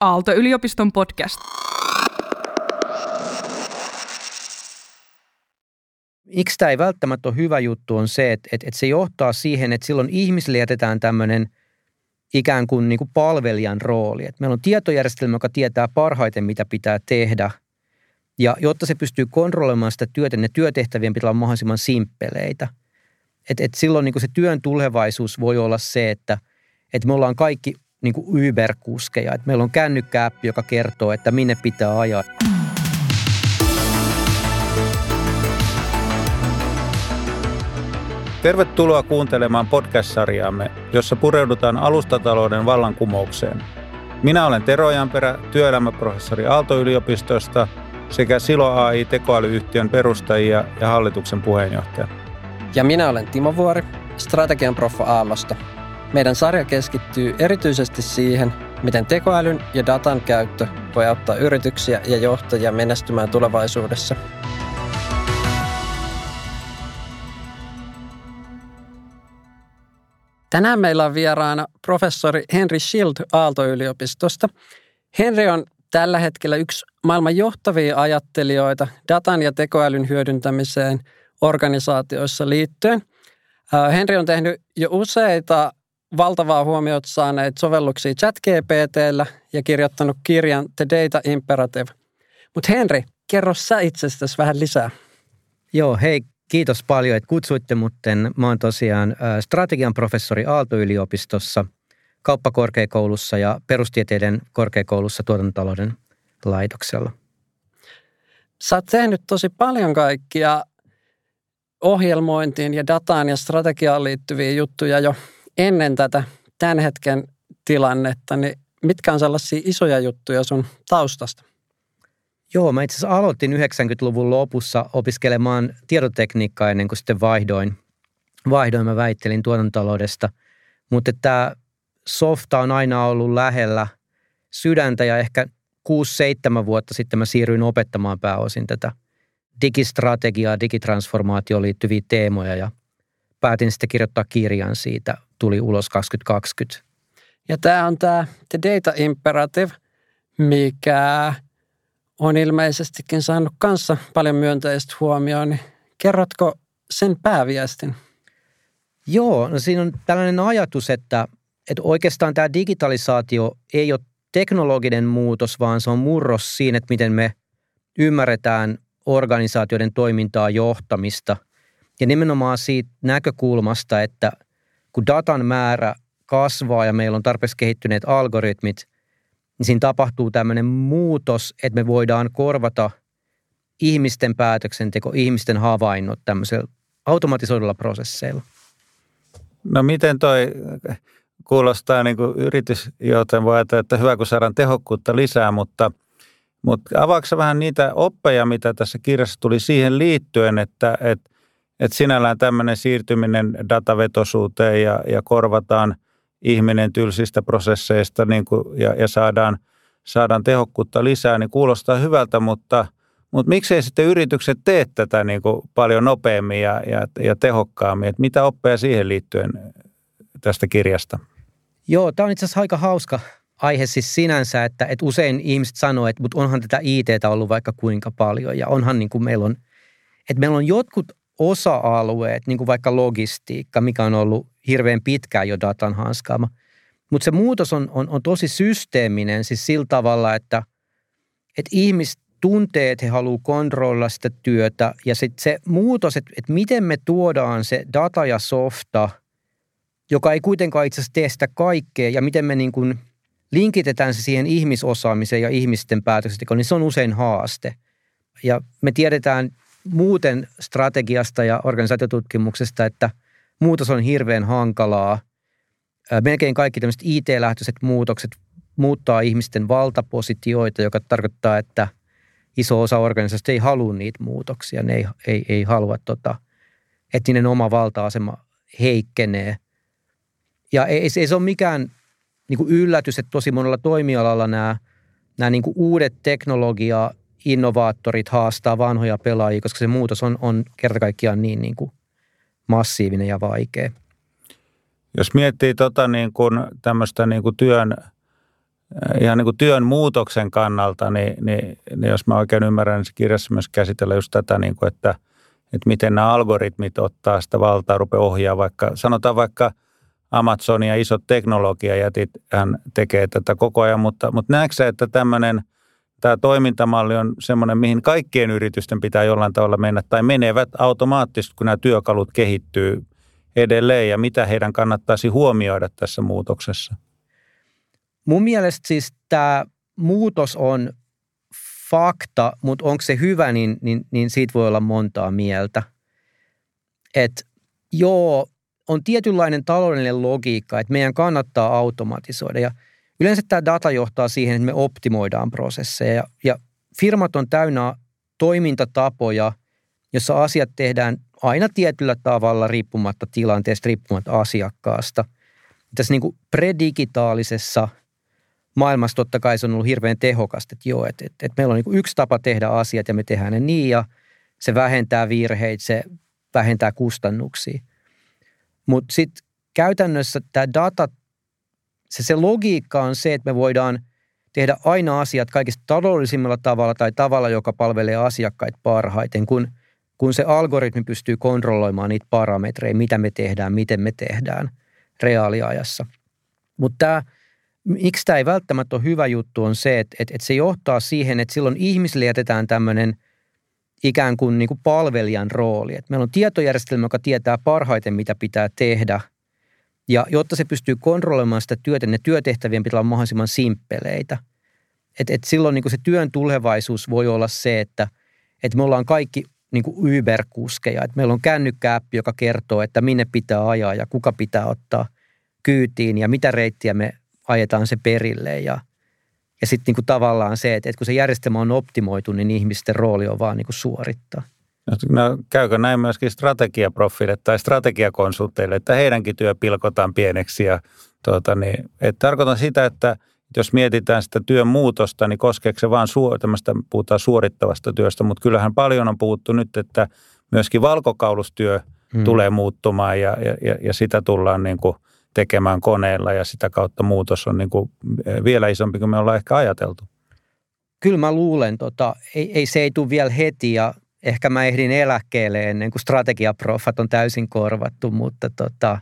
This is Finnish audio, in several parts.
Aalto-yliopiston podcast. Miksi tämä ei välttämättä ole hyvä juttu on se, että, että, että se johtaa siihen, että silloin ihmisille jätetään tämmöinen ikään kuin, niin kuin palvelijan rooli. Että meillä on tietojärjestelmä, joka tietää parhaiten, mitä pitää tehdä. Ja jotta se pystyy kontrolloimaan sitä työtä, ne työtehtävien pitää olla mahdollisimman simppeleitä. Että, että silloin niin kuin se työn tulevaisuus voi olla se, että, että me ollaan kaikki niin kuin Uber-kuskeja. Että meillä on kännykkääppi, joka kertoo, että minne pitää ajaa. Tervetuloa kuuntelemaan podcast-sarjaamme, jossa pureudutaan alustatalouden vallankumoukseen. Minä olen Tero Janperä, työelämäprofessori Aalto-yliopistosta sekä Silo AI tekoälyyhtiön perustajia ja hallituksen puheenjohtaja. Ja minä olen Timo Vuori, strategian proffa Aallosta. Meidän sarja keskittyy erityisesti siihen, miten tekoälyn ja datan käyttö voi auttaa yrityksiä ja johtajia menestymään tulevaisuudessa. Tänään meillä on vieraana professori Henry Schild Aalto-yliopistosta. Henry on tällä hetkellä yksi maailman johtavia ajattelijoita datan ja tekoälyn hyödyntämiseen organisaatioissa liittyen. Henry on tehnyt jo useita valtavaa huomiota saaneet sovelluksia ChatGPTllä ja kirjoittanut kirjan The Data Imperative. Mutta Henri, kerro sä itsestäsi vähän lisää. Joo, hei, kiitos paljon, että kutsuitte mutten. Mä oon tosiaan strategian professori Aalto-yliopistossa, kauppakorkeakoulussa ja perustieteiden korkeakoulussa tuotantotalouden laitoksella. Sä oot tehnyt tosi paljon kaikkia ohjelmointiin ja dataan ja strategiaan liittyviä juttuja jo ennen tätä tämän hetken tilannetta, niin mitkä on sellaisia isoja juttuja sun taustasta? Joo, mä itse asiassa aloitin 90-luvun lopussa opiskelemaan tietotekniikkaa ennen kuin sitten vaihdoin. Vaihdoin mä väittelin tuotantotaloudesta, mutta tämä softa on aina ollut lähellä sydäntä ja ehkä 6-7 vuotta sitten mä siirryin opettamaan pääosin tätä digistrategiaa, digitransformaatioon liittyviä teemoja ja päätin sitten kirjoittaa kirjan siitä tuli ulos 2020. Ja tämä on tämä The Data Imperative, mikä on ilmeisestikin saanut kanssa paljon myönteistä huomioon. Niin kerrotko sen pääviestin? Joo, no siinä on tällainen ajatus, että, että oikeastaan tämä digitalisaatio ei ole teknologinen muutos, vaan se on murros siinä, että miten me ymmärretään organisaatioiden toimintaa, johtamista. Ja nimenomaan siitä näkökulmasta, että – kun datan määrä kasvaa ja meillä on tarpeeksi kehittyneet algoritmit, niin siinä tapahtuu tämmöinen muutos, että me voidaan korvata ihmisten päätöksenteko, ihmisten havainnot tämmöisellä automatisoidulla prosesseilla. No miten toi kuulostaa niin kuin yritys, joten voi ajatella, että hyvä kun saadaan tehokkuutta lisää, mutta, mutta avaako vähän niitä oppeja, mitä tässä kirjassa tuli siihen liittyen, että, että että sinällään tämmöinen siirtyminen datavetosuuteen ja, ja korvataan ihminen tylsistä prosesseista niin kuin, ja, ja saadaan, saadaan tehokkuutta lisää, niin kuulostaa hyvältä, mutta, mutta miksei sitten yritykset tee tätä niin kuin paljon nopeammin ja, ja, ja tehokkaammin? Että mitä oppeja siihen liittyen tästä kirjasta? Joo, tämä on itse asiassa aika hauska aihe siis sinänsä, että, että usein ihmiset sanoo, että mutta onhan tätä ITtä ollut vaikka kuinka paljon ja onhan niin kuin meillä on, että meillä on jotkut osa-alueet, niin kuin vaikka logistiikka, mikä on ollut hirveän pitkään jo datan hanskaama. Mutta se muutos on, on, on tosi systeeminen siis sillä tavalla, että, että ihmiset tuntee, että he haluavat kontrolloida sitä työtä ja sitten se muutos, että, että miten me tuodaan se data ja softa, joka ei kuitenkaan itse asiassa tee sitä kaikkea ja miten me niin kuin linkitetään se siihen ihmisosaamiseen ja ihmisten päätöksentekoon, niin se on usein haaste. Ja me tiedetään muuten strategiasta ja organisaatiotutkimuksesta, että muutos on hirveän hankalaa. Melkein kaikki tämmöiset IT-lähtöiset muutokset muuttaa ihmisten valtapositioita, joka tarkoittaa, että iso osa organisaatioista ei halua niitä muutoksia. Ne ei, ei, ei halua, tota, että niiden oma valta-asema heikkenee. Ja ei, ei se ole mikään niin yllätys, että tosi monella toimialalla nämä, nämä niin uudet teknologia innovaattorit haastaa vanhoja pelaajia, koska se muutos on, on kerta kaikkiaan niin, niin kuin massiivinen ja vaikea. Jos miettii tota niin kuin tämmöistä niin kuin työn ihan niin kuin työn muutoksen kannalta, niin, niin, niin jos mä oikein ymmärrän, niin se kirjassa myös käsitellä just tätä, niin kuin, että, että miten nämä algoritmit ottaa sitä valtaa, rupeaa ohjaa vaikka, sanotaan vaikka Amazonin ja isot teknologiajätit, hän tekee tätä koko ajan, mutta, mutta näetkö että tämmöinen tämä toimintamalli on semmoinen, mihin kaikkien yritysten pitää jollain tavalla mennä tai menevät automaattisesti, kun nämä työkalut kehittyy edelleen ja mitä heidän kannattaisi huomioida tässä muutoksessa? Mun mielestä siis tämä muutos on fakta, mutta onko se hyvä, niin, niin, niin siitä voi olla montaa mieltä. Et joo, on tietynlainen taloudellinen logiikka, että meidän kannattaa automatisoida. Ja yleensä tämä data johtaa siihen, että me optimoidaan prosesseja. Ja, ja firmat on täynnä toimintatapoja, jossa asiat tehdään aina tietyllä tavalla riippumatta tilanteesta, riippumatta asiakkaasta. Tässä niin kuin predigitaalisessa – maailmassa totta kai se on ollut hirveän tehokasta, että joo, että, että, että meillä on niin yksi tapa tehdä asiat ja me tehdään ne niin ja se vähentää virheitä, se vähentää kustannuksia. Mutta sitten käytännössä tämä data, se, se logiikka on se, että me voidaan tehdä aina asiat kaikista taloudellisimmalla tavalla tai tavalla, joka palvelee asiakkaita parhaiten, kun, kun se algoritmi pystyy kontrolloimaan niitä parametreja, mitä me tehdään, miten me tehdään reaaliajassa. Mutta tämä – miksi tämä ei välttämättä ole hyvä juttu, on se, että, että, että se johtaa siihen, että silloin ihmisille jätetään tämmöinen ikään kuin, niin kuin palvelijan rooli. Että meillä on tietojärjestelmä, joka tietää parhaiten, mitä pitää tehdä. Ja jotta se pystyy kontrolloimaan sitä työtä, niin ne työtehtävien pitää olla mahdollisimman simppeleitä. Että et silloin niin se työn tulevaisuus voi olla se, että, että me ollaan kaikki niin kuin Uber-kuskeja. Että meillä on kännykkäappi, joka kertoo, että minne pitää ajaa ja kuka pitää ottaa kyytiin ja mitä reittiä me ajetaan se perille ja, ja sitten niinku tavallaan se, että, että kun se järjestelmä on optimoitu, niin ihmisten rooli on vaan niinku suorittaa. No, käykö näin myöskin strategiaprofiille tai strategiakonsulteille, että heidänkin työ pilkotaan pieneksi ja tuota, niin, et tarkoitan sitä, että jos mietitään sitä työn muutosta, niin koskeeko se vaan suor- tämmöistä, puhutaan suorittavasta työstä, mutta kyllähän paljon on puhuttu nyt, että myöskin valkokaulustyö hmm. tulee muuttumaan ja, ja, ja sitä tullaan niin kuin – tekemään koneella ja sitä kautta muutos on niin kuin eh, vielä isompi kuin me ollaan ehkä ajateltu. Kyllä mä luulen, tota, ei, ei se ei tule vielä heti ja ehkä mä ehdin eläkkeelle ennen kuin strategiaprofat on täysin korvattu, mutta tota,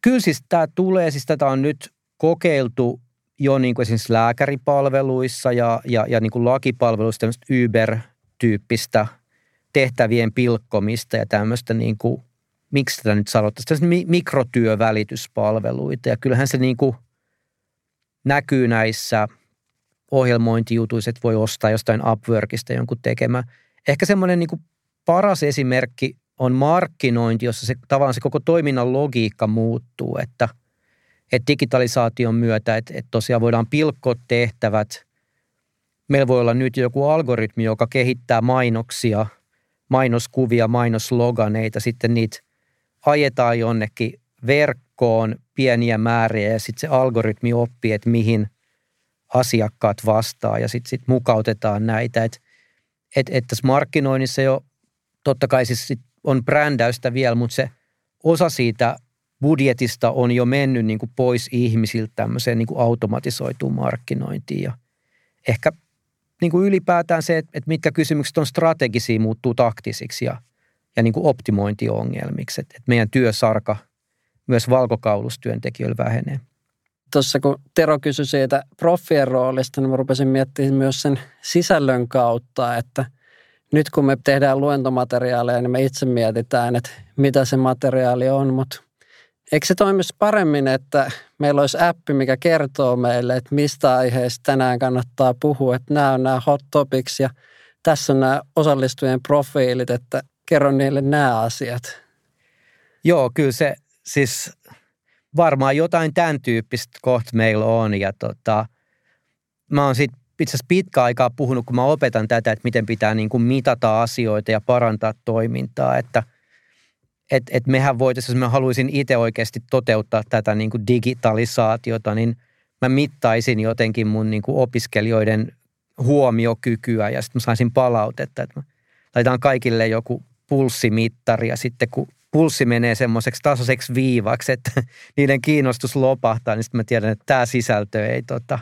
kyllä siis tämä tulee, siis tätä on nyt kokeiltu jo niin kuin esimerkiksi lääkäripalveluissa ja, ja, ja niin kuin lakipalveluissa tämmöistä Uber-tyyppistä tehtävien pilkkomista ja tämmöistä niin kuin miksi tätä nyt sanottaisiin, mikrotyövälityspalveluita. Ja kyllähän se niin kuin näkyy näissä ohjelmointijutuissa, että voi ostaa jostain Upworkista jonkun tekemä. Ehkä semmoinen niin paras esimerkki on markkinointi, jossa se, tavallaan se koko toiminnan logiikka muuttuu, että, että digitalisaation myötä, että, että tosiaan voidaan pilkkoa tehtävät. Meillä voi olla nyt joku algoritmi, joka kehittää mainoksia, mainoskuvia, mainosloganeita, sitten niitä ajetaan jonnekin verkkoon pieniä määriä ja sitten se algoritmi oppii, että mihin asiakkaat vastaa ja sitten sit mukautetaan näitä. Että et, et tässä markkinoinnissa jo totta kai siis on brändäystä vielä, mutta se osa siitä budjetista on jo mennyt niin kuin pois ihmisiltä tämmöiseen niin kuin automatisoituun markkinointiin. Ja ehkä niin kuin ylipäätään se, että mitkä kysymykset on strategisia, muuttuu taktisiksi ja – ja niin kuin optimointiongelmiksi, että, että meidän työsarka myös valkokaulustyöntekijöillä vähenee. Tuossa kun Tero kysyi siitä proffien roolista, niin mä rupesin miettimään myös sen sisällön kautta, että nyt kun me tehdään luentomateriaaleja, niin me itse mietitään, että mitä se materiaali on, mutta eikö se toimisi paremmin, että meillä olisi appi, mikä kertoo meille, että mistä aiheesta tänään kannattaa puhua, että nämä on nämä hot topics ja tässä on nämä osallistujien profiilit, että kerro niille nämä asiat. Joo, kyllä se siis varmaan jotain tämän tyyppistä kohta meillä on. Ja tota, mä oon sitten itse asiassa pitkä aikaa puhunut, kun mä opetan tätä, että miten pitää niin kuin mitata asioita ja parantaa toimintaa, että et, et mehän voitaisiin, jos mä haluaisin itse oikeasti toteuttaa tätä niin kuin digitalisaatiota, niin mä mittaisin jotenkin mun niin kuin opiskelijoiden huomiokykyä ja sitten mä saisin palautetta, että mä laitan kaikille joku pulssimittari ja sitten kun pulssi menee semmoiseksi tasoiseksi viivaksi, että niiden kiinnostus lopahtaa, niin sitten mä tiedän, että tämä sisältö ei tota,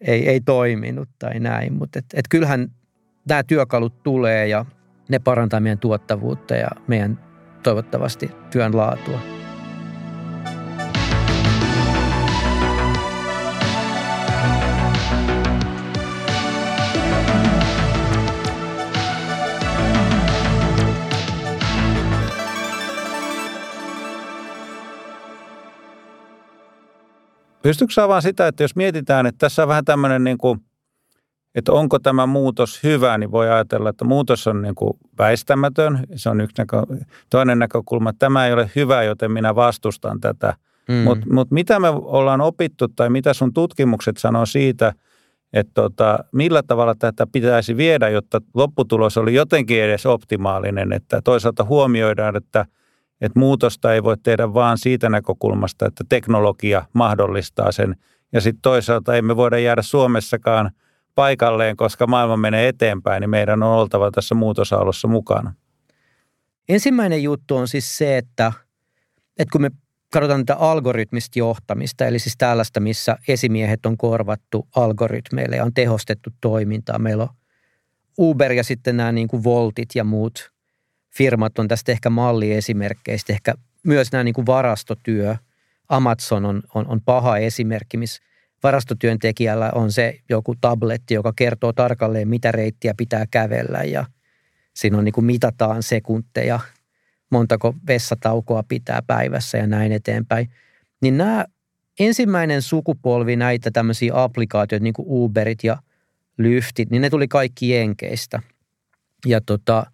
ei, ei toiminut tai näin. Mutta et, et kyllähän nämä työkalut tulee ja ne parantaa meidän tuottavuutta ja meidän toivottavasti työn laatua. Pystytkö vaan sitä, että jos mietitään, että tässä on vähän tämmöinen niin kuin, että onko tämä muutos hyvä, niin voi ajatella, että muutos on niin kuin väistämätön. Se on yksi näkö, toinen näkökulma, että tämä ei ole hyvä, joten minä vastustan tätä. Mm. Mutta mut mitä me ollaan opittu tai mitä sun tutkimukset sanoo siitä, että tota, millä tavalla tätä pitäisi viedä, jotta lopputulos oli jotenkin edes optimaalinen, että toisaalta huomioidaan, että – että muutosta ei voi tehdä vaan siitä näkökulmasta, että teknologia mahdollistaa sen. Ja sitten toisaalta emme voida jäädä Suomessakaan paikalleen, koska maailma menee eteenpäin, niin meidän on oltava tässä muutosaallossa mukana. Ensimmäinen juttu on siis se, että, että kun me katsotaan tätä algoritmista johtamista, eli siis tällaista, missä esimiehet on korvattu algoritmeille ja on tehostettu toimintaa. Meillä on Uber ja sitten nämä niin kuin Voltit ja muut firmat on tästä ehkä malliesimerkkeistä. Ehkä myös nämä niin kuin varastotyö. Amazon on, on, on paha esimerkki, missä varastotyöntekijällä on se joku tabletti, joka kertoo tarkalleen, mitä reittiä pitää kävellä ja siinä on niin kuin mitataan sekunteja, montako vessataukoa pitää päivässä ja näin eteenpäin. Niin nämä ensimmäinen sukupolvi näitä tämmöisiä applikaatioita, niin kuin Uberit ja Lyftit, niin ne tuli kaikki Jenkeistä. Ja tota,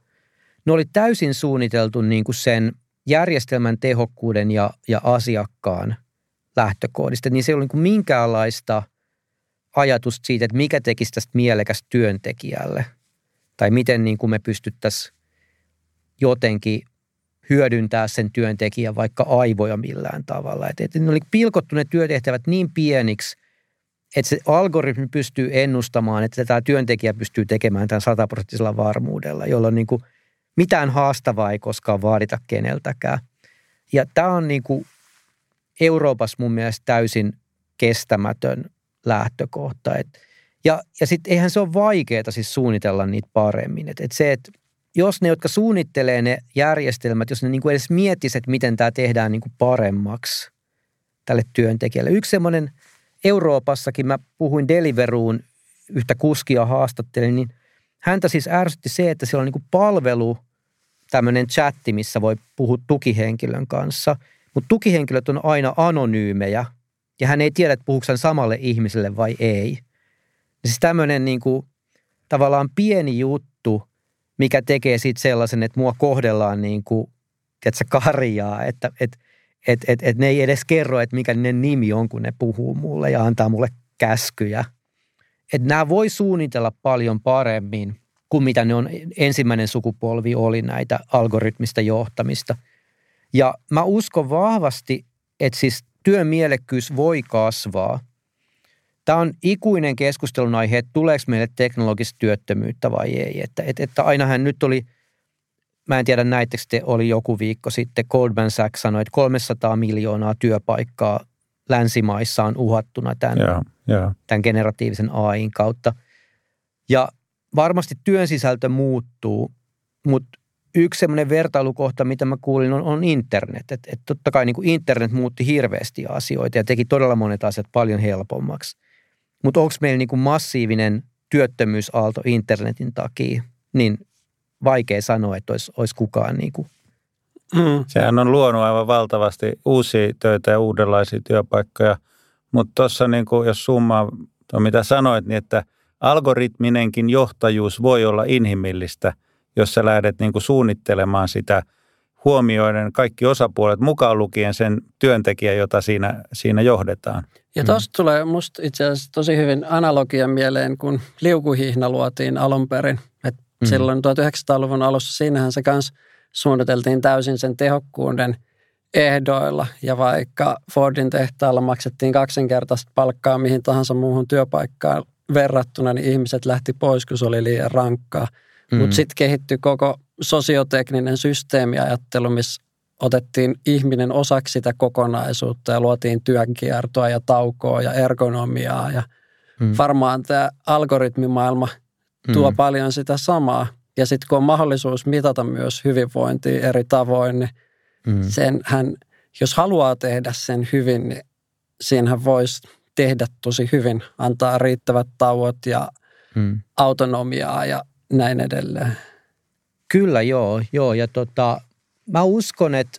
ne oli täysin suunniteltu niin kuin sen järjestelmän tehokkuuden ja, ja asiakkaan lähtökohdista. Niin se ei ollut niin kuin minkäänlaista ajatusta siitä, että mikä tekisi tästä mielekästä työntekijälle. Tai miten niin kuin me pystyttäisiin jotenkin hyödyntää sen työntekijän vaikka aivoja millään tavalla. Että, että ne oli pilkottu ne työtehtävät niin pieniksi, että se algoritmi pystyy ennustamaan, että tämä työntekijä pystyy tekemään tämän sataprosenttisella varmuudella, jolloin niin kuin mitään haastavaa ei koskaan vaadita keneltäkään. Ja tämä on niin kuin Euroopassa mun mielestä täysin kestämätön lähtökohta. Et, ja ja sitten eihän se ole vaikeaa siis suunnitella niitä paremmin. Et, et se, että jos ne, jotka suunnittelee ne järjestelmät, jos ne niin kuin edes miettisivät, miten tämä tehdään niin kuin paremmaksi tälle työntekijälle. Yksi semmoinen Euroopassakin, mä puhuin Deliveruun yhtä kuskia haastattelin, niin häntä siis ärsytti se, että siellä on niin kuin palvelu, tämmöinen chatti, missä voi puhua tukihenkilön kanssa. Mutta tukihenkilöt on aina anonyymejä ja hän ei tiedä, että puhuuko hän samalle ihmiselle vai ei. Siis tämmöinen niin kuin, tavallaan pieni juttu, mikä tekee siitä sellaisen, että mua kohdellaan niin kuin, tiedätkö, karjaa, että et, et, et, et ne ei edes kerro, että mikä ne nimi on, kun ne puhuu mulle ja antaa mulle käskyjä. Että nämä voi suunnitella paljon paremmin – kuin mitä ne on ensimmäinen sukupolvi oli näitä algoritmista johtamista. Ja mä uskon vahvasti, että siis työn mielekkyys voi kasvaa. Tämä on ikuinen keskustelun aihe, että tuleeko meille teknologista työttömyyttä vai ei. Että, että, että ainahan nyt oli, mä en tiedä näittekö te, oli joku viikko sitten, Goldman Sachs sanoi, että 300 miljoonaa työpaikkaa länsimaissa on uhattuna tämän, yeah, yeah. tämän generatiivisen AIin kautta. Ja varmasti työn sisältö muuttuu, mutta yksi semmoinen vertailukohta, mitä mä kuulin, on, on internet. Että et totta kai niin kuin internet muutti hirveästi asioita ja teki todella monet asiat paljon helpommaksi. Mutta onko meillä niin kuin massiivinen työttömyysaalto internetin takia, niin vaikea sanoa, että olisi, olisi kukaan niin kuin Mm. Sehän on luonut aivan valtavasti uusia töitä ja uudenlaisia työpaikkoja. Mutta tuossa, niin jos summaa mitä sanoit, niin että – algoritminenkin johtajuus voi olla inhimillistä, jos sä lähdet niin kuin suunnittelemaan sitä huomioiden kaikki osapuolet mukaan lukien sen työntekijän, jota siinä, siinä johdetaan. Ja tuosta mm. tulee musta itse asiassa tosi hyvin analogia mieleen, kun liukuhihna luotiin alun perin. Et mm. Silloin 1900-luvun alussa siinähän se kanssa suunniteltiin täysin sen tehokkuuden ehdoilla. Ja vaikka Fordin tehtaalla maksettiin kaksinkertaista palkkaa mihin tahansa muuhun työpaikkaan verrattuna, niin ihmiset lähti pois, kun se oli liian rankkaa. Mm. Mutta sitten kehittyi koko sosiotekninen systeemiajattelu, missä otettiin ihminen osaksi sitä kokonaisuutta ja luotiin työnkiertoa ja taukoa ja ergonomiaa ja Mm. Varmaan tämä algoritmimaailma tuo mm. paljon sitä samaa. Ja sitten kun on mahdollisuus mitata myös hyvinvointia eri tavoin, niin mm. sen hän, jos haluaa tehdä sen hyvin, niin siinähän voisi tehdä tosi hyvin, antaa riittävät tauot ja mm. autonomiaa ja näin edelleen. Kyllä joo, joo. Ja tota, mä uskon, että,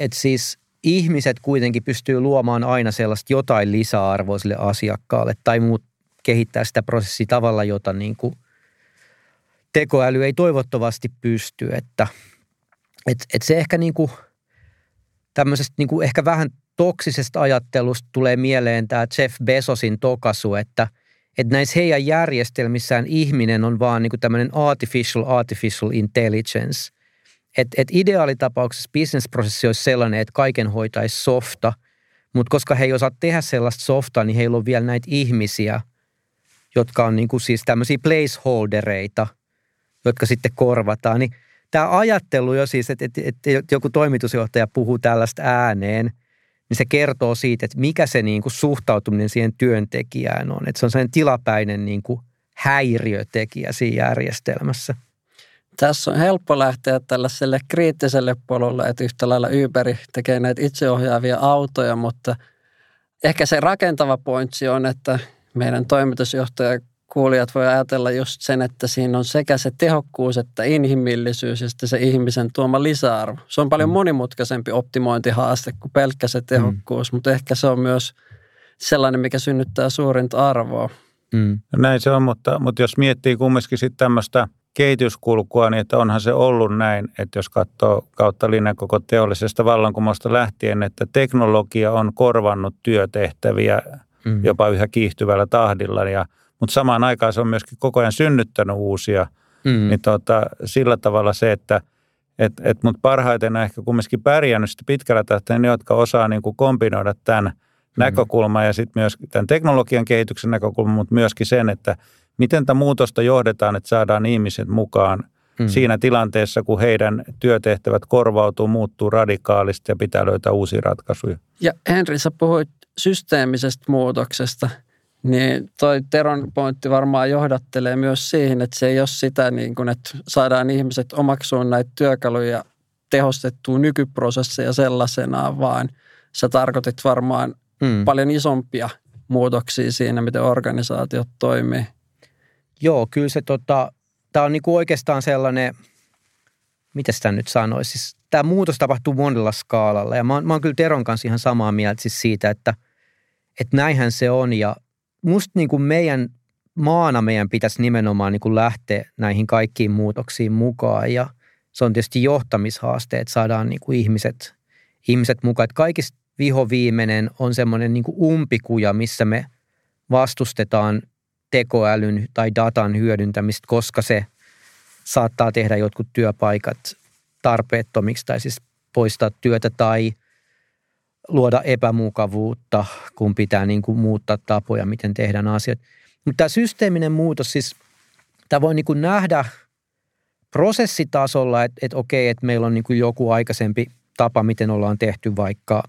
että siis ihmiset kuitenkin pystyy luomaan aina sellaista jotain lisäarvoa sille asiakkaalle tai muut kehittää sitä prosessia tavalla, jota niin kuin tekoäly ei toivottavasti pysty. Että, et, et se ehkä niin kuin tämmöisestä niin kuin ehkä vähän toksisesta ajattelusta tulee mieleen tämä Jeff Bezosin tokasu, että, että näissä heidän järjestelmissään ihminen on vaan niin tämmöinen artificial, artificial intelligence. Että et ideaalitapauksessa bisnesprosessi olisi sellainen, että kaiken hoitaisi softa, mutta koska he ei osaa tehdä sellaista softaa, niin heillä on vielä näitä ihmisiä, jotka on niin siis tämmöisiä placeholdereita, jotka sitten korvataan. Niin tämä ajattelu jo siis, että, että, että joku toimitusjohtaja puhuu tällaista ääneen – niin se kertoo siitä, että mikä se niin kuin suhtautuminen siihen työntekijään on. Että se on sellainen tilapäinen niin kuin häiriötekijä siinä järjestelmässä. Tässä on helppo lähteä tällaiselle kriittiselle polulle, että yhtä lailla Uber tekee näitä itseohjaavia autoja, mutta ehkä se rakentava pointsi on, että meidän toimitusjohtaja kuulijat voi ajatella just sen, että siinä on sekä se tehokkuus että inhimillisyys ja sitten se ihmisen tuoma lisäarvo. Se on paljon mm. monimutkaisempi optimointihaaste kuin pelkkä se tehokkuus, mm. mutta ehkä se on myös sellainen, mikä synnyttää suurinta arvoa. Mm. Näin se on, mutta, mutta jos miettii kumminkin sitten tämmöistä kehityskulkua, niin että onhan se ollut näin, että jos katsoo kautta linjan koko teollisesta vallankumousta lähtien, että teknologia on korvannut työtehtäviä mm. jopa yhä kiihtyvällä tahdilla ja – mutta samaan aikaan se on myöskin koko ajan synnyttänyt uusia. Mm. Niin tota, sillä tavalla se, että et, et, mut parhaiten on ehkä kumminkin pärjännyt pitkällä tähtäimellä ne, jotka osaa niin kuin kombinoida tämän mm. näkökulman ja sitten myös tämän teknologian kehityksen näkökulman, mutta myöskin sen, että miten tätä muutosta johdetaan, että saadaan ihmiset mukaan mm. siinä tilanteessa, kun heidän työtehtävät korvautuu, muuttuu radikaalisti ja pitää löytää uusia ratkaisuja. Ja Henri, sä puhuit systeemisestä muutoksesta – niin toi Teron pointti varmaan johdattelee myös siihen, että se ei ole sitä, niin kuin, että saadaan ihmiset omaksuun näitä työkaluja tehostettua nykyprosesseja sellaisenaan, vaan sä tarkoitit varmaan hmm. paljon isompia muutoksia siinä, miten organisaatiot toimii. Joo, kyllä se tota, tämä on niinku oikeastaan sellainen, miten sitä nyt sanoisi, siis tämä muutos tapahtuu monella skaalalla ja mä oon, mä oon kyllä Teron kanssa ihan samaa mieltä siis siitä, että, että näinhän se on ja musta niin kuin meidän maana meidän pitäisi nimenomaan niin kuin lähteä näihin kaikkiin muutoksiin mukaan ja se on tietysti johtamishaaste, että saadaan niin kuin ihmiset, ihmiset mukaan. Että kaikista vihoviimeinen on semmoinen niin kuin umpikuja, missä me vastustetaan tekoälyn tai datan hyödyntämistä, koska se saattaa tehdä jotkut työpaikat tarpeettomiksi tai siis poistaa työtä tai – luoda epämukavuutta, kun pitää niin kuin muuttaa tapoja, miten tehdään asiat. Mutta tämä systeeminen muutos, siis tämä voi niin kuin nähdä prosessitasolla, että, että okei, että meillä on niin kuin joku aikaisempi tapa, miten ollaan tehty vaikka,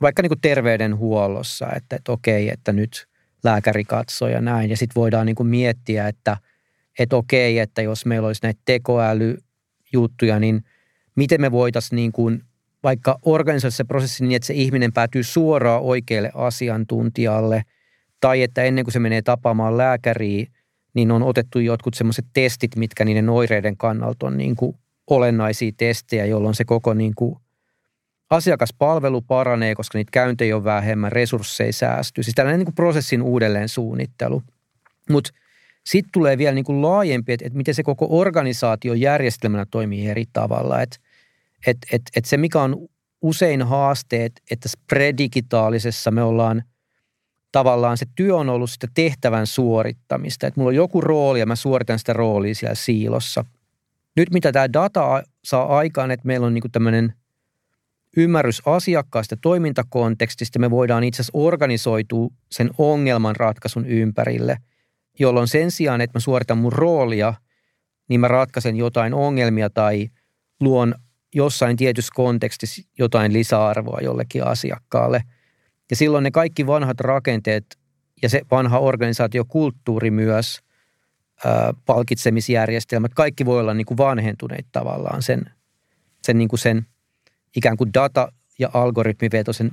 vaikka niin kuin terveydenhuollossa, että, että okei, että nyt lääkäri katsoo ja näin. Ja sitten voidaan niin kuin miettiä, että, että okei, että jos meillä olisi näitä tekoälyjuttuja, niin miten me voitaisiin niin kuin – vaikka organisoida se prosessi niin, että se ihminen päätyy suoraan oikealle asiantuntijalle, tai että ennen kuin se menee tapaamaan lääkäriä, niin on otettu jotkut semmoiset testit, mitkä niiden oireiden kannalta on niin kuin olennaisia testejä, jolloin se koko niin kuin asiakaspalvelu paranee, koska niitä käyntejä on vähemmän, resursseja säästyy. Siis tällainen niin kuin prosessin uudelleen suunnittelu. Mutta sitten tulee vielä niin kuin laajempi, että, että miten se koko organisaatio järjestelmänä toimii eri tavalla. Että että et, et se, mikä on usein haasteet, että predigitaalisessa me ollaan tavallaan se työ on ollut sitä tehtävän suorittamista. Että mulla on joku rooli ja mä suoritan sitä roolia siellä siilossa. Nyt mitä tämä data saa aikaan, että meillä on niinku tämmöinen ymmärrys asiakkaasta toimintakontekstista, me voidaan itse asiassa organisoitua sen ongelman ratkaisun ympärille, jolloin sen sijaan, että mä suoritan mun roolia, niin mä ratkaisen jotain ongelmia tai luon jossain tietyssä kontekstissa jotain lisäarvoa jollekin asiakkaalle. Ja silloin ne kaikki vanhat rakenteet ja se vanha organisaatiokulttuuri myös, ää, palkitsemisjärjestelmät, kaikki voi olla niin kuin vanhentuneet tavallaan sen, sen, niin kuin sen ikään kuin data- ja algoritmivetoisen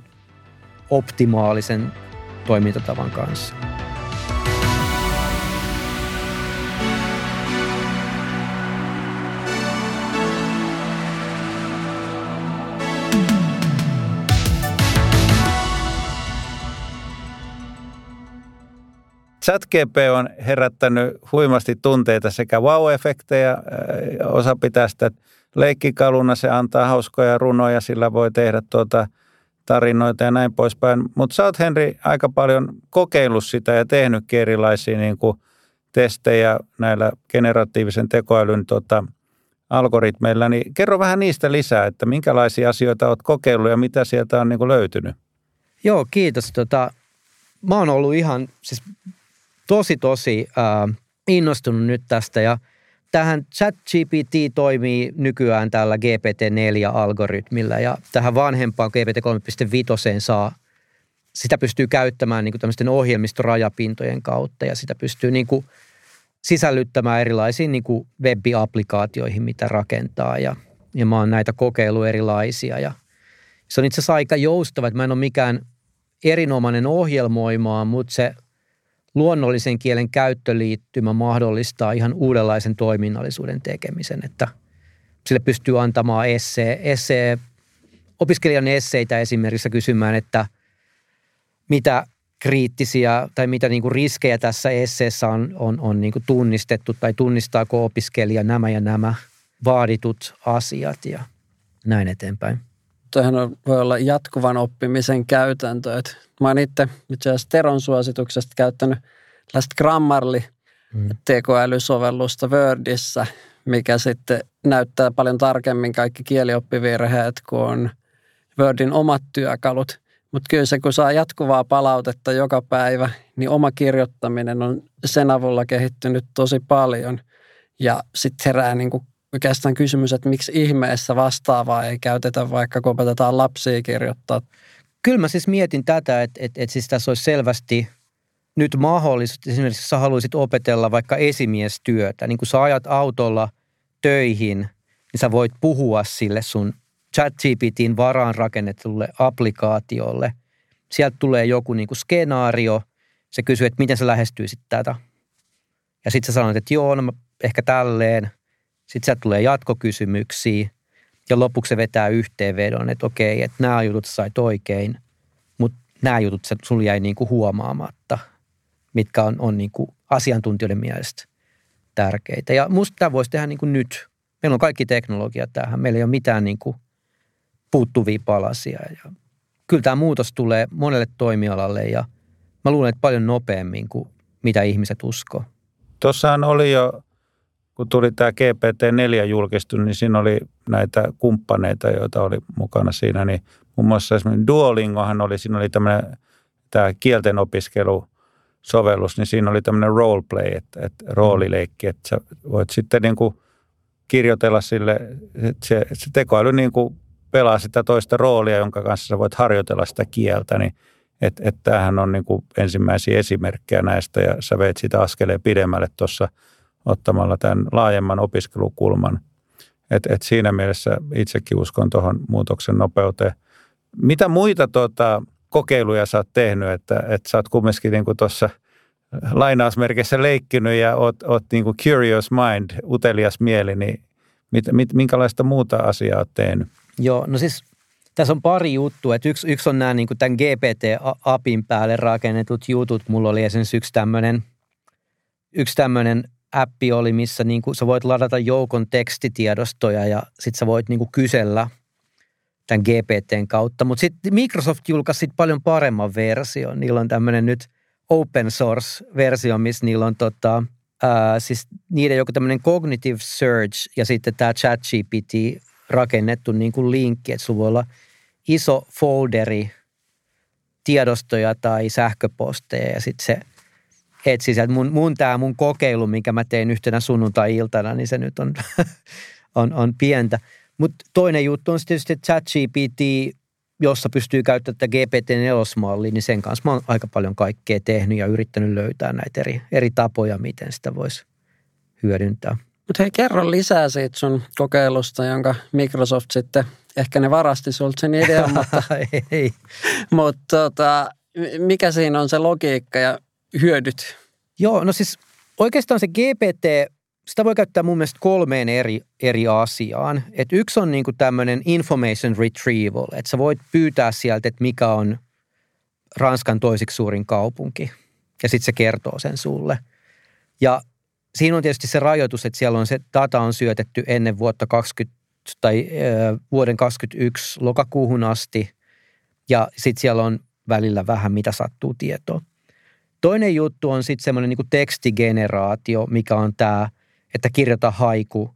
optimaalisen toimintatavan kanssa. ChatGP on herättänyt huimasti tunteita sekä wow-efektejä. Osa pitää sitä leikkikaluna, se antaa hauskoja runoja, sillä voi tehdä tuota tarinoita ja näin poispäin. Mutta sä oot Henri aika paljon kokeillut sitä ja tehnytkin erilaisia niin kuin testejä näillä generatiivisen tekoälyn tota, algoritmeilla. Niin kerro vähän niistä lisää, että minkälaisia asioita oot kokeillut ja mitä sieltä on niin kuin löytynyt. Joo, kiitos. Tota, mä oon ollut ihan, siis tosi tosi äh, innostunut nyt tästä. Ja tähän ChatGPT toimii nykyään tällä GPT-4-algoritmilla ja tähän vanhempaan GPT 3.5 saa, sitä pystyy käyttämään niin tämmöisten ohjelmistorajapintojen kautta ja sitä pystyy niin kuin sisällyttämään erilaisiin niin kuin web-applikaatioihin, mitä rakentaa. Ja, ja mä oon näitä kokeillut erilaisia ja se on itse asiassa aika joustava, että mä en ole mikään erinomainen ohjelmoimaan, mutta se – luonnollisen kielen käyttöliittymä mahdollistaa ihan uudenlaisen toiminnallisuuden tekemisen, että sille pystyy antamaan essee, essee opiskelijan esseitä esimerkiksi kysymään, että mitä kriittisiä tai mitä niin kuin riskejä tässä esseessä on, on, on niin kuin tunnistettu tai tunnistaako opiskelija nämä ja nämä vaaditut asiat ja näin eteenpäin. Toihan voi olla jatkuvan oppimisen käytäntö. Että mä oon itse itse asiassa Teron suosituksesta käyttänyt tällaista Grammarly mm. tekoälysovellusta Wordissä, mikä sitten näyttää paljon tarkemmin kaikki kielioppivirheet kuin Wordin omat työkalut. Mutta kyllä se, kun saa jatkuvaa palautetta joka päivä, niin oma kirjoittaminen on sen avulla kehittynyt tosi paljon. Ja sitten herää niin kuin oikeastaan kysymys, että miksi ihmeessä vastaavaa ei käytetä, vaikka kun opetetaan lapsia kirjoittaa. Kyllä mä siis mietin tätä, että, että, että siis tässä olisi selvästi nyt mahdollista, esimerkiksi sä haluaisit opetella vaikka esimiestyötä, niin kun sä ajat autolla töihin, niin sä voit puhua sille sun ChatGPTin varaan rakennetulle applikaatiolle. Sieltä tulee joku niin kuin skenaario, se kysyy, että miten sä lähestyisit tätä. Ja sitten sä sanoit, että joo, no ehkä tälleen – sitten sieltä tulee jatkokysymyksiä ja lopuksi se vetää yhteenvedon, että okei, että nämä jutut sait oikein, mutta nämä jutut sulla jäi niin huomaamatta, mitkä on, on niin asiantuntijoiden mielestä tärkeitä. Ja musta tämä voisi tehdä niin nyt. Meillä on kaikki teknologia tähän. Meillä ei ole mitään niin puuttuvia palasia. Ja kyllä tämä muutos tulee monelle toimialalle ja mä luulen, että paljon nopeammin kuin mitä ihmiset uskoo. Tuossahan oli jo kun tuli tämä GPT-4 julkistu, niin siinä oli näitä kumppaneita, joita oli mukana siinä. Niin muun muassa esimerkiksi Duolingohan oli, siinä oli tämmöinen tämä kielten opiskelu, sovellus, niin siinä oli tämmöinen roleplay, että, että roolileikki, että sä voit sitten niin kuin kirjoitella sille, että se, se tekoäly niin kuin pelaa sitä toista roolia, jonka kanssa sä voit harjoitella sitä kieltä, niin että et tämähän on niin kuin ensimmäisiä esimerkkejä näistä ja sä veit sitä askeleen pidemmälle tuossa – ottamalla tämän laajemman opiskelukulman. Et, et siinä mielessä itsekin uskon tuohon muutoksen nopeuteen. Mitä muita tuota, kokeiluja sä oot tehnyt, että, että sä oot kumminkin niin tuossa lainausmerkissä leikkinyt ja oot, oot niin kuin curious mind, utelias mieli, niin mit, mit, minkälaista muuta asiaa oot tehnyt? Joo, no siis tässä on pari juttua. Että yksi, yksi on nämä niin kuin tämän GPT-apin päälle rakennetut jutut. Mulla oli esimerkiksi yksi tämmöinen, yksi tämmöinen appi oli, missä niin kuin sä voit ladata joukon tekstitiedostoja ja sit sä voit niin kuin kysellä tämän GPTn kautta. Mutta sitten Microsoft julkaisi sit paljon paremman version. Niillä on tämmöinen nyt open source-versio, missä niillä on tota, ää, siis niiden joku tämmöinen cognitive search ja sitten tämä chat GPT rakennettu niin kuin linkki, että sulla voi olla iso folderi tiedostoja tai sähköposteja ja sitten se etsin sieltä. Mun, mun tämä mun kokeilu, minkä mä tein yhtenä sunnuntai-iltana, niin se nyt on, on, on pientä. Mutta toinen juttu on tietysti, että ChatGPT jossa pystyy käyttämään tätä GPT-4-mallia, niin sen kanssa mä oon aika paljon kaikkea tehnyt ja yrittänyt löytää näitä eri, eri tapoja, miten sitä voisi hyödyntää. Mutta hei, kerro lisää siitä sun kokeilusta, jonka Microsoft sitten, ehkä ne varasti sulta sen idean, mutta, Ei. mutta tota, mikä siinä on se logiikka ja hyödyt? Joo, no siis oikeastaan se GPT, sitä voi käyttää mun mielestä kolmeen eri, eri asiaan. Et yksi on niinku tämmöinen information retrieval, että sä voit pyytää sieltä, että mikä on Ranskan toisiksi suurin kaupunki. Ja sitten se kertoo sen sulle. Ja siinä on tietysti se rajoitus, että siellä on se data on syötetty ennen vuotta 20 tai äh, vuoden 2021 lokakuuhun asti. Ja sitten siellä on välillä vähän mitä sattuu tietoa. Toinen juttu on sitten semmoinen niin tekstigeneraatio, mikä on tämä, että kirjoita haiku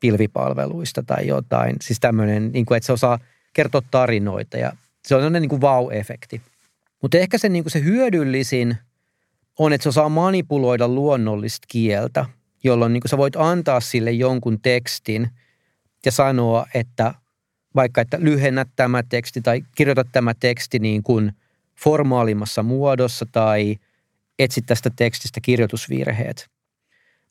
pilvipalveluista tai jotain. Siis tämmöinen, niin kuin, että se osaa kertoa tarinoita ja se on sellainen niin kuin wow-efekti. Mutta ehkä se, niin kuin se hyödyllisin on, että se osaa manipuloida luonnollista kieltä, jolloin niin kuin sä voit antaa sille jonkun tekstin ja sanoa, että vaikka, että lyhennä tämä teksti tai kirjoita tämä teksti niin kuin formaalimmassa muodossa tai etsi tästä tekstistä kirjoitusvirheet.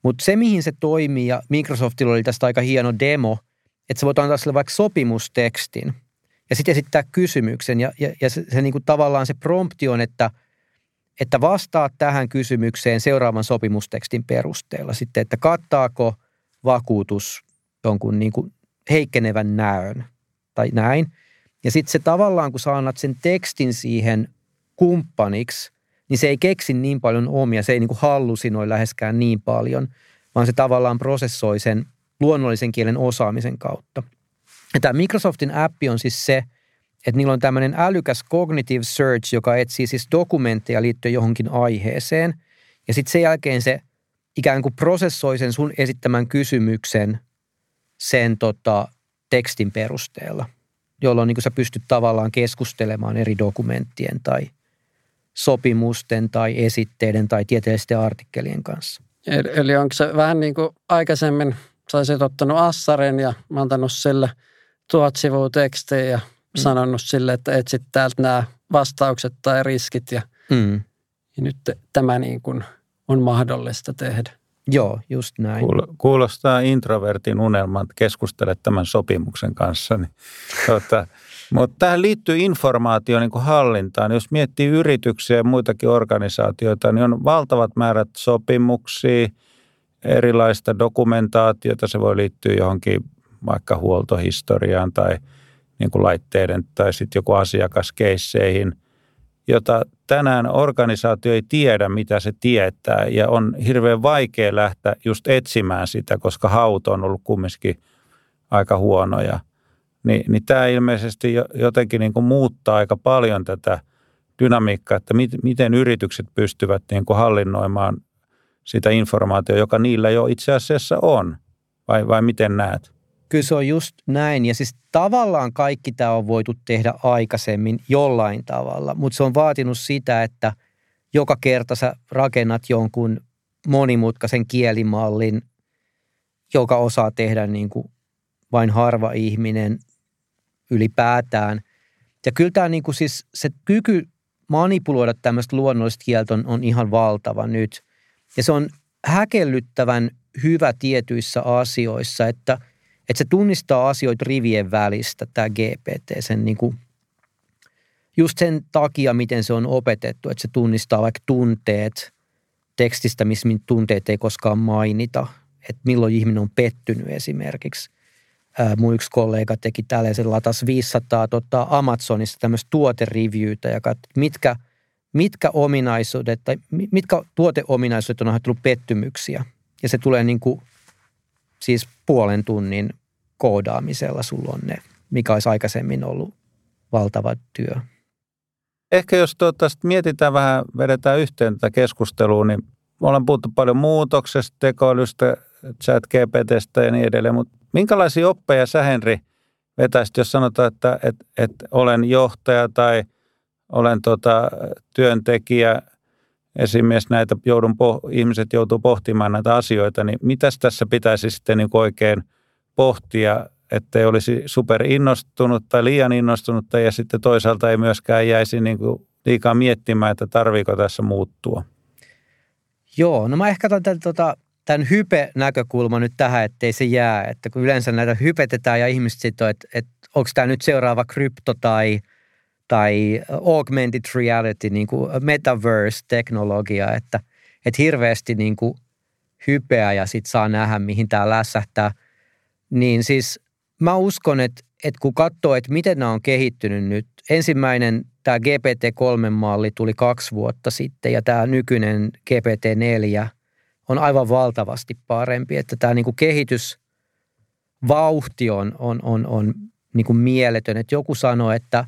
Mutta se, mihin se toimii, ja Microsoftilla oli tästä aika hieno demo, että sä voit antaa sille vaikka sopimustekstin ja sitten esittää kysymyksen. Ja, ja, ja se, se niin kuin tavallaan se prompti on, että, että vastaa tähän kysymykseen seuraavan sopimustekstin perusteella. Sitten, että kattaako vakuutus jonkun niin kuin heikkenevän näön tai näin. Ja sitten se tavallaan, kun sä annat sen tekstin siihen kumppaniksi, niin se ei keksi niin paljon omia, se ei niin kuin hallusinoi läheskään niin paljon, vaan se tavallaan prosessoi sen luonnollisen kielen osaamisen kautta. Ja tämä Microsoftin appi on siis se, että niillä on tämmöinen älykäs cognitive search, joka etsii siis dokumentteja liittyen johonkin aiheeseen. Ja sitten sen jälkeen se ikään kuin prosessoi sen sun esittämän kysymyksen sen tota, tekstin perusteella, jolloin niin sä pystyt tavallaan keskustelemaan eri dokumenttien tai sopimusten tai esitteiden tai tieteellisten artikkelien kanssa. Eli, eli onko se vähän niin kuin aikaisemmin, sä olisit ottanut Assaren ja antanut sille tuhat sivua tekstejä ja mm. sanonut sille, että etsit täältä nämä vastaukset tai riskit ja, Mm. ja nyt tämä niin kuin on mahdollista tehdä. Joo, just näin. Kuul- Kuulostaa introvertin unelman, että keskustelet tämän sopimuksen kanssa. Niin, tuota, mutta tähän liittyy informaatio niin hallintaan. Jos miettii yrityksiä ja muitakin organisaatioita, niin on valtavat määrät sopimuksia, erilaista dokumentaatiota. Se voi liittyä johonkin vaikka huoltohistoriaan tai niin kuin laitteiden tai sitten joku asiakaskeisseihin, jota tänään organisaatio ei tiedä, mitä se tietää. Ja on hirveän vaikea lähteä just etsimään sitä, koska hauto on ollut kumminkin aika huonoja. Ni, niin tämä ilmeisesti jotenkin niin kuin muuttaa aika paljon tätä dynamiikkaa, että mit, miten yritykset pystyvät niin kuin hallinnoimaan sitä informaatiota, joka niillä jo itse asiassa on. Vai, vai miten näet? Kyllä se on just näin. Ja siis tavallaan kaikki tämä on voitu tehdä aikaisemmin jollain tavalla, mutta se on vaatinut sitä, että joka kerta sä rakennat jonkun monimutkaisen kielimallin, joka osaa tehdä niin kuin vain harva ihminen ylipäätään. Ja kyllä tämä niin kuin siis se kyky manipuloida tämmöistä luonnollista kieltä on, on ihan valtava nyt. Ja se on häkellyttävän hyvä tietyissä asioissa, että, että se tunnistaa asioita rivien välistä, tämä GPT, sen niin kuin, just sen takia, miten se on opetettu, että se tunnistaa vaikka tunteet tekstistä, missä tunteet ei koskaan mainita, että milloin ihminen on pettynyt esimerkiksi. Mun yksi kollega teki tällaisen, latas 500 tota, Amazonista tämmöistä tuotereviewtä ja katsoi, mitkä, mitkä ominaisuudet tai mitkä tuoteominaisuudet on aiheuttanut pettymyksiä. Ja se tulee niin kuin, siis puolen tunnin koodaamisella sulla on ne, mikä olisi aikaisemmin ollut valtava työ. Ehkä jos tuota, mietitään vähän, vedetään yhteen tätä keskustelua, niin olen puhuttu paljon muutoksesta, tekoälystä, chat GPTstä ja niin edelleen, mutta minkälaisia oppeja sä Henri vetäisit, jos sanotaan, että, että, että olen johtaja tai olen tota, työntekijä, esimies näitä joudun, ihmiset joutuu pohtimaan näitä asioita, niin mitäs tässä pitäisi sitten niin oikein pohtia että ei olisi super innostunut tai liian innostunut ja sitten toisaalta ei myöskään jäisi niin kuin liikaa miettimään, että tarviiko tässä muuttua. Joo, no mä ehkä otan tämän, tota, tämän hype-näkökulman nyt tähän, ettei se jää. Että kun yleensä näitä hypetetään ja ihmiset sitten että, että onko tämä nyt seuraava krypto tai, tai augmented reality, niin kuin metaverse-teknologia, että, että hirveästi niin kuin hypeä ja sitten saa nähdä, mihin tämä lässähtää. Niin siis mä uskon, että, että kun katsoo, että miten nämä on kehittynyt nyt. Ensimmäinen tämä GPT-3-malli tuli kaksi vuotta sitten ja tämä nykyinen GPT-4 on aivan valtavasti parempi. Että tämä niin kuin kehitysvauhti on, on, on, on niin kuin mieletön. Että joku sanoi, että,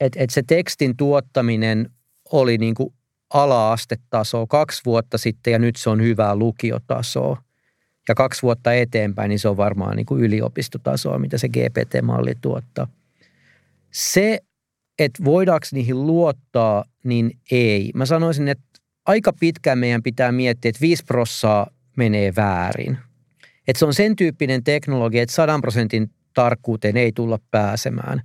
että, että se tekstin tuottaminen oli niin kuin ala-astetasoa kaksi vuotta sitten ja nyt se on hyvää lukiotasoa. Ja kaksi vuotta eteenpäin, niin se on varmaan niin kuin yliopistotasoa, mitä se GPT-malli tuottaa. Se, että voidaanko niihin luottaa, niin ei. Mä sanoisin, että aika pitkään meidän pitää miettiä, että 5 prossaa menee väärin. Että se on sen tyyppinen teknologia, että 100 prosentin tarkkuuteen ei tulla pääsemään.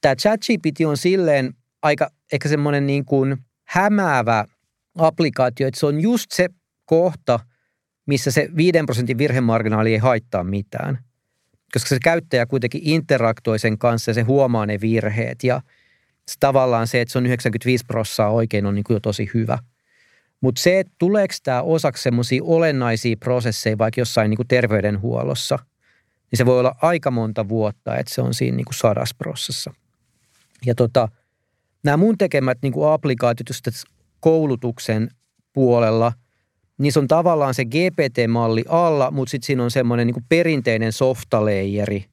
Tämä ChatGPT on silleen aika ehkä semmoinen niin kuin – hämäävä applikaatio, että se on just se kohta, missä se 5 prosentin virhemarginaali ei haittaa mitään. Koska se käyttäjä kuitenkin interaktoi sen kanssa ja se huomaa ne virheet. Ja tavallaan se, että se on 95 prosenttia oikein, on niin kuin jo tosi hyvä. Mutta se, että tuleeko tämä osaksi semmoisia olennaisia prosesseja vaikka jossain niin kuin terveydenhuollossa, niin se voi olla aika monta vuotta, että se on siinä niin sadasprossassa. Ja tota, nämä mun tekemät niin kuin applikaatiot koulutuksen puolella, niin se on tavallaan se GPT-malli alla, mutta sitten siinä on semmoinen niin perinteinen softaleijeri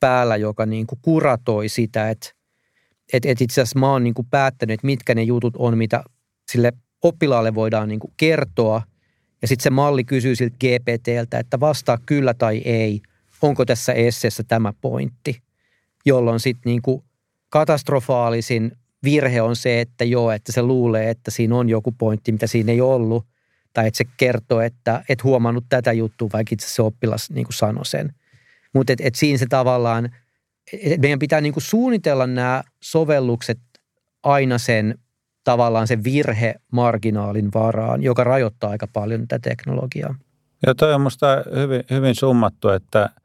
päällä, joka niin kuin kuratoi sitä, että et, et itse asiassa mä oon niin kuin päättänyt, että mitkä ne jutut on, mitä sille oppilaalle voidaan niin kuin kertoa. Ja sitten se malli kysyy siltä GPTltä, että vastaa kyllä tai ei, onko tässä esseessä tämä pointti, jolloin sitten niin katastrofaalisin virhe on se, että joo, että se luulee, että siinä on joku pointti, mitä siinä ei ollut. Tai että se kertoo, että et huomannut tätä juttua, vaikka itse se oppilas niin kuin sanoi sen. Mutta et, et siinä se tavallaan, et meidän pitää niin kuin suunnitella nämä sovellukset aina sen tavallaan sen virhemarginaalin varaan, joka rajoittaa aika paljon tätä teknologiaa. Ja toi on minusta hyvin, hyvin summattu, että –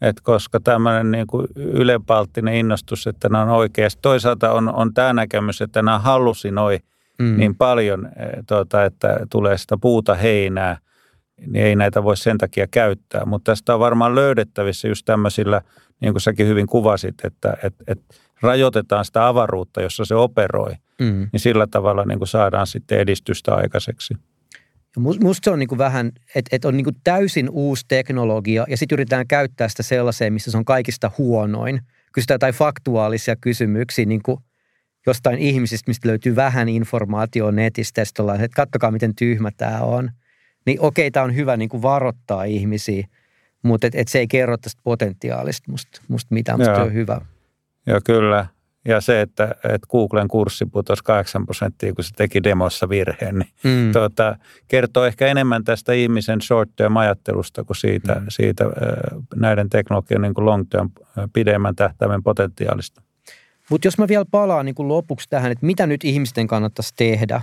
et koska tämmöinen niin kuin ylenpalttinen innostus, että nämä on oikeasti. Toisaalta on, on tämä näkemys, että nämä hallusinoi mm. niin paljon, e, tuota, että tulee sitä puuta heinää, niin ei näitä voi sen takia käyttää. Mutta tästä on varmaan löydettävissä just tämmöisillä, niin kuin säkin hyvin kuvasit, että et, et rajoitetaan sitä avaruutta, jossa se operoi. Mm. Niin sillä tavalla niin kuin saadaan sitten edistystä aikaiseksi. Musta se on niin kuin vähän, että, että on niin kuin täysin uusi teknologia ja sitten yritetään käyttää sitä sellaiseen, missä se on kaikista huonoin. Kysytään jotain faktuaalisia kysymyksiä niin kuin jostain ihmisistä, mistä löytyy vähän informaatiota netistä. Ja ollaan, että kattokaa miten tyhmä tämä on. Niin okei, tämä on hyvä niin kuin varoittaa ihmisiä, mutta et, et se ei kerro tästä potentiaalista musta, musta mitään, musta on hyvä. Joo, kyllä. Ja se, että, että Googlen kurssi putosi 8 prosenttia, kun se teki demossa virheen, niin mm. tuota, kertoo ehkä enemmän tästä ihmisen short term ajattelusta kuin siitä, mm. siitä näiden teknologian niin long term pidemmän tähtäimen potentiaalista. Mutta jos mä vielä palaan niin kuin lopuksi tähän, että mitä nyt ihmisten kannattaisi tehdä,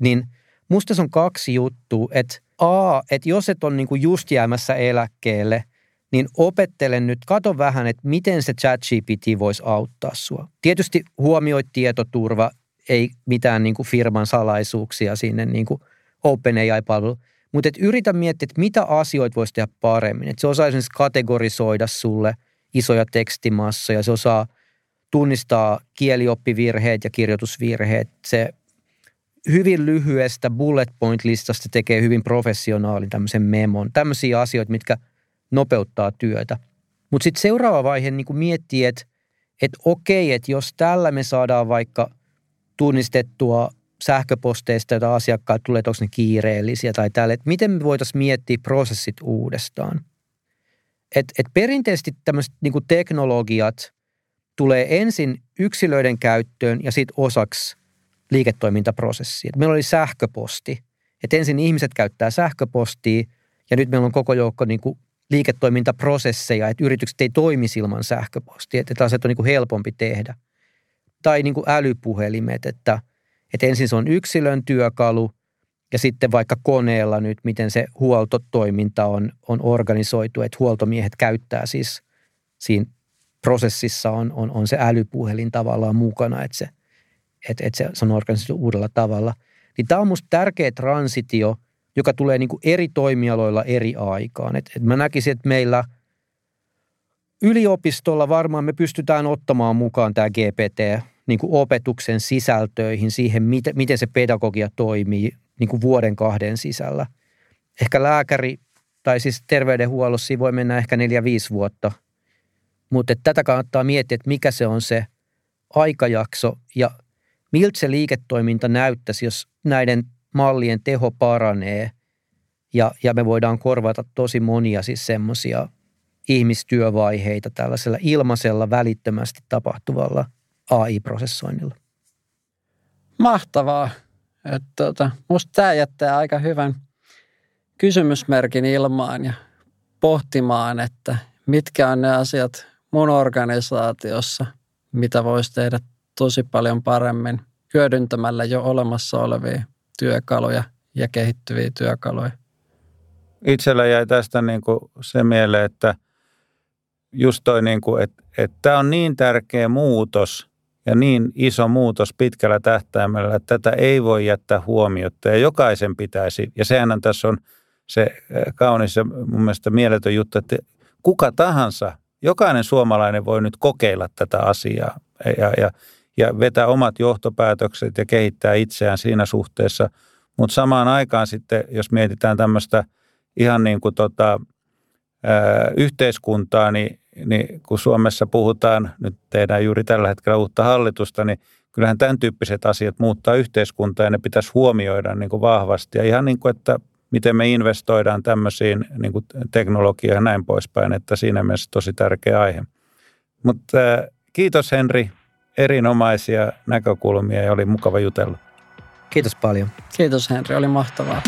niin musta se on kaksi juttua, että A, että jos et ole niin kuin just jäämässä eläkkeelle – niin opettelen nyt, kato vähän, että miten se chat GPT voisi auttaa sua. Tietysti huomioi tietoturva, ei mitään niin kuin firman salaisuuksia sinne niin kuin OpenAI-palvelu, mutta et yritä miettiä, että mitä asioita voisi tehdä paremmin. Että se osaa esimerkiksi kategorisoida sulle isoja tekstimassoja, se osaa tunnistaa kielioppivirheet ja kirjoitusvirheet. Se hyvin lyhyestä bullet point-listasta tekee hyvin professionaalin tämmöisen memon. Tämmöisiä asioita, mitkä – nopeuttaa työtä. Mutta sitten seuraava vaihe niin miettii, että et okei, että jos tällä me saadaan vaikka tunnistettua sähköposteista, joita asiakkaat tulee, että onko ne kiireellisiä tai tälle, että miten me voitaisiin miettiä prosessit uudestaan. Et, et perinteisesti tämmöiset niin teknologiat tulee ensin yksilöiden käyttöön ja sitten osaksi liiketoimintaprosessia. meillä oli sähköposti. Et ensin ihmiset käyttää sähköpostia ja nyt meillä on koko joukko niin kuin liiketoimintaprosesseja, että yritykset ei toimi ilman sähköpostia, että asiat on niin kuin helpompi tehdä. Tai niin kuin älypuhelimet, että, että ensin se on yksilön työkalu ja sitten vaikka koneella nyt, miten se huoltotoiminta on, on organisoitu, että huoltomiehet käyttää siis siinä prosessissa on, on, on se älypuhelin tavallaan mukana, että se, että, että se, se on organisoitu uudella tavalla. Niin tämä on minusta tärkeä transitio, joka tulee niin kuin eri toimialoilla eri aikaan. Et, et mä näkisin, että meillä yliopistolla varmaan me pystytään ottamaan mukaan tämä GPT niin kuin opetuksen sisältöihin, siihen, miten, miten se pedagogia toimii niin kuin vuoden kahden sisällä. Ehkä lääkäri tai siis terveydenhuollossa voi mennä ehkä neljä, viisi vuotta – mutta tätä kannattaa miettiä, että mikä se on se aikajakso ja miltä se liiketoiminta näyttäisi, jos näiden mallien teho paranee ja, ja me voidaan korvata tosi monia siis semmoisia ihmistyövaiheita tällaisella ilmaisella välittömästi tapahtuvalla AI-prosessoinnilla. Mahtavaa. Että tuota, musta tämä jättää aika hyvän kysymysmerkin ilmaan ja pohtimaan, että mitkä on ne asiat, mun organisaatiossa, mitä voisi tehdä tosi paljon paremmin hyödyntämällä jo olemassa olevia työkaluja ja kehittyviä työkaluja. Itsellä jäi tästä niin kuin se mieleen, että just toi, niin kuin, että, että tämä on niin tärkeä muutos ja niin iso muutos pitkällä tähtäimellä, että tätä ei voi jättää huomiota ja jokaisen pitäisi, ja sehän tässä on se kaunis ja mun mielestä mieletön juttu, että kuka tahansa jokainen suomalainen voi nyt kokeilla tätä asiaa ja, ja, ja vetää omat johtopäätökset ja kehittää itseään siinä suhteessa. Mutta samaan aikaan sitten, jos mietitään tämmöistä ihan niin kuin tota, ää, yhteiskuntaa, niin, niin kun Suomessa puhutaan, nyt tehdään juuri tällä hetkellä uutta hallitusta, niin kyllähän tämän tyyppiset asiat muuttaa yhteiskuntaa ja ne pitäisi huomioida niin kuin vahvasti. Ja ihan niin kuin, että miten me investoidaan tämmöisiin niin kuin teknologiaan ja näin poispäin, että siinä mielessä tosi tärkeä aihe. Mutta kiitos Henri, erinomaisia näkökulmia ja oli mukava jutella. Kiitos paljon. Kiitos Henri, oli mahtavaa.